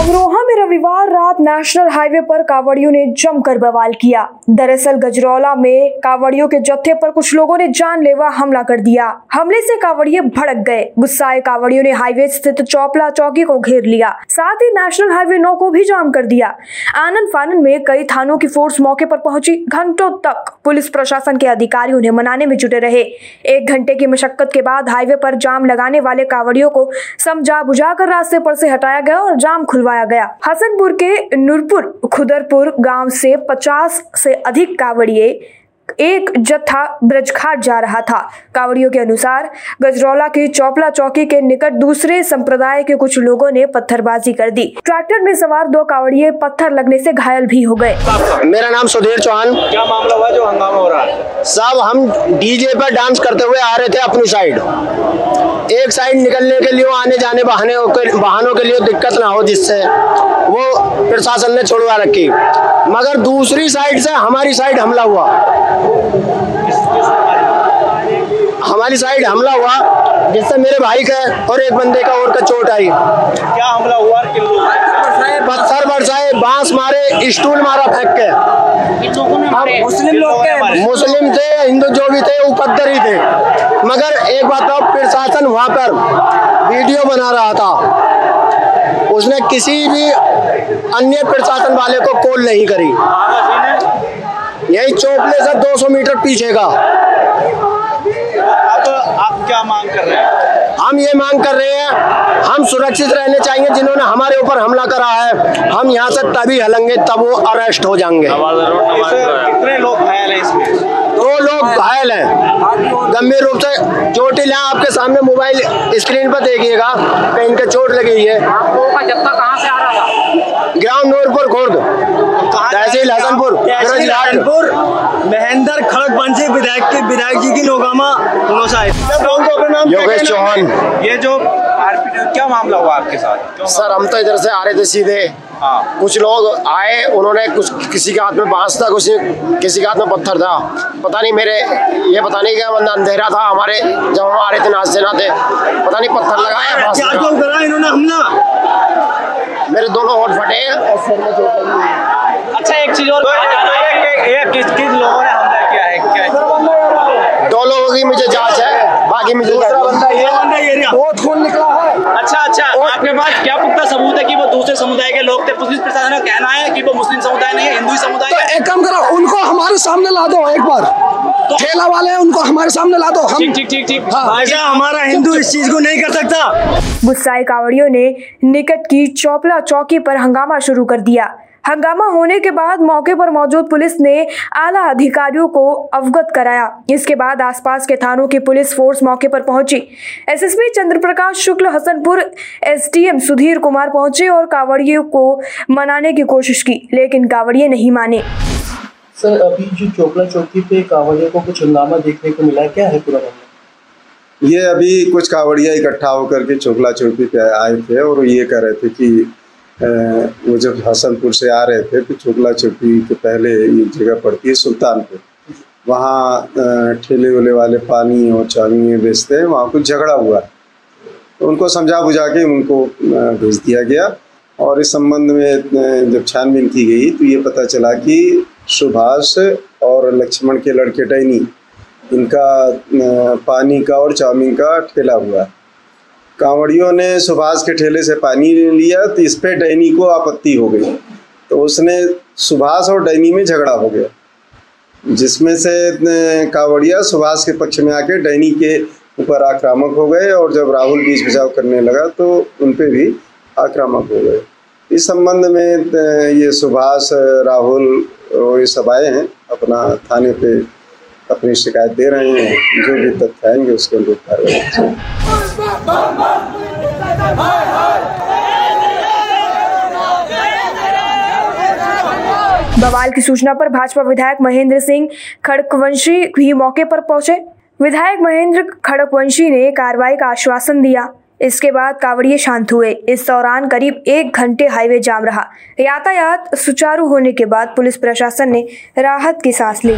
अमरोहा में रविवार national highway पर कावड़ियों ने जमकर बवाल किया। दरअसल गजरौला में कावड़ियों के जत्थे पर कुछ लोगों ने जानलेवा हमला कर दिया। हमले से कावड़िए भड़क गए। गुस्साए कावड़ियों ने हाईवे स्थित चौपला चौकी को घेर लिया। साथ ही नेशनल हाईवे नौ को भी जाम कर दिया। आनंद फानन में कई थानों की फोर्स मौके पर पहुँची। घंटों तक पुलिस प्रशासन के अधिकारी उन्हें मनाने में जुटे रहे। एक घंटे की मशक्कत के बाद हाईवे पर जाम लगाने वाले कावड़ियों को समझा बुझाकर रास्ते पर से हटाया गया और जाम खुलवाया गया। हसनपुर के नूरपुर खुदरपुर गाँव से 50 से अधिक कावड़िए एक जत्था ब्रजघाट जा रहा था। कावड़ियों के अनुसार गजरौला की चौपला चौकी के निकट दूसरे संप्रदाय के कुछ लोगों ने पत्थरबाजी कर दी। ट्रैक्टर में सवार दो कावड़िए पत्थर लगने से घायल भी हो गए। मेरा नाम सुधीर चौहान। क्या मामला हुआ जो हंगामा हो रहा? है साहब हम डीजे पर डांस करते हुए आ रहे थे अपनी साइड। एक साइड निकलने के लिए, आने जाने बहाने वाहनों के लिए दिक्कत ना हो जिससे वो प्रशासन ने छोड़वा रखी। मगर दूसरी साइड से हमारी साइड हमला हुआ। हमारी साइड हमला हुआ, जिससे मेरे भाई का और एक बंदे का और का चोट आई। क्या हमला हुआ और किन लोगों ने? पत्थर बरसाए बाँस मारे स्टूल मारा फेंक के। मुस्लिम लोग के मुस्लिम थे हिंदू जो भी थे उपद्र ही थे। मगर एक बात तो प्रशासन वहाँ पर वीडियो बना रहा था। उसने किसी भी अन्य प्रशासन वाले को कॉल नहीं करी। यही चौपले से 200 मीटर पीछे का। अब आप क्या मांग कर रहे हैं? हम ये मांग कर रहे हैं हम सुरक्षित रहने चाहिए जिन्होंने हमारे ऊपर हमला करा है। हम यहाँ से तभी हलेंगे तब वो अरेस्ट हो जाएँगे। कितने लोग घायल हैं इसमें? दो लोग घायल हैं। गंभीर रूप से चोटिल हैं आपके सामने मोबाइल स्क्रीन पर देखिएगा कहीं इनके चोट लगी है। ग्राम नूरपुर खुर्द। हसनपुर हसनपुर महेंद्र खड़क बंसी विधायक के विधायक जी की नोगामा योगेश चौहान। ये जो क्या मामला हुआ आपके साथ? सर हम तो इधर से आ रहे थे सीधे। हाँ। कुछ लोग आए उन्होंने कुछ किसी के हाथ में बाँस था कुछ किसी के हाथ में पत्थर था। पता नहीं मेरे ये पता नहीं क्या बंदा अंधेरा था हमारे जब हम आ रहे थे नाच से नाते पता नहीं पत्थर लगाया क्या करा इन्होंने हमला? मेरे दोनों होठ फटे। हैं और सर में चोट लगी है। अच्छा एक चीज़ और ये ये किस किस लोगों ने हमला किया है क्या दो लोगों की मुझे जाँच है। बाकी मुझे दूसरा बंदा ये बंदा ये बहुत खून निकला है। अच्छा अच्छा आपके पास क्या पुख्ता सबूत है कि वो दूसरे समुदाय के लोग थे पुलिस प्रशासन का कहना है कि वो मुस्लिम समुदाय नहीं है हिंदू समुदाय तो एक काम करो उनको हमारे सामने ला दो एक बार। ठेला वाले हैं उनको हमारे सामने ला दो। हम ठीक ठीक ठीक। हाँ। भाई साहब हमारा हिंदू इस चीज़ को नहीं कर सकता। गुस्साए कावड़ियों ने निकट की चौपला चौकी पर हंगामा शुरू कर दिया। हंगामा होने के बाद मौके पर मौजूद पुलिस ने आला अधिकारियों को अवगत कराया। इसके बाद आसपास के थानों की पुलिस फोर्स मौके पर पहुँची। एसएसपी चंद्रप्रकाश शुक्ल हसनपुर एसडीएम सुधीर कुमार पहुँचे और कावड़ियों को मनाने की कोशिश की लेकिन कावड़िए नहीं माने। सर अभी जो चोपड़ा चौकी पे कांवड़ियों को कुछ हंगामा देखने को मिला क्या है पूरा ये अभी कुछ कावड़िया इकट्ठा होकर के चोकला चौकी पे आए थे और ये कह रहे थे कि वो जब हसनपुर से आ रहे थे तो चोकला चौकी के पहले ये जगह पड़ती है सुल्तानपुर। वहाँ ठेले वेले वाले पानी और चाउमीन बेचते हैं, वहाँ कुछ झगड़ा हुआ। तो उनको समझा बुझा के उनको भेज दिया गया। और इस संबंध में जब छानबीन की गई तो ये पता चला कि सुभाष और लक्ष्मण के लड़के डैनी, इनका पानी का और चाउमीन का ठेला हुआ। कांवड़ियों ने सुभाष के ठेले से पानी लिया तो इस पे डैनी को आपत्ति हो गई तो उसने सुभाष और डैनी में झगड़ा हो गया, जिसमें से कांवड़िया सुभाष के पक्ष में आके डैनी के ऊपर आक्रामक हो गए और जब राहुल बीच बचाव करने लगा तो उन पे भी आक्रामक हो गए इस संबंध में ये सुभाष, राहुल और ये सब आए हैं, अपना थाने पे अपनी शिकायत दे रहे हैं, जो भी तथ्य आएँगे, उसके अनुरूप कार्रवाई। बवाल की सूचना पर भाजपा विधायक महेंद्र सिंह खड़कवंशी भी मौके पर पहुँचे। विधायक महेंद्र खड़कवंशी ने कार्रवाई का आश्वासन दिया। इसके बाद कावड़िए शांत हुए। इस दौरान करीब एक घंटे हाईवे जाम रहा। यातायात सुचारू होने के बाद पुलिस प्रशासन ने राहत की सांस ली।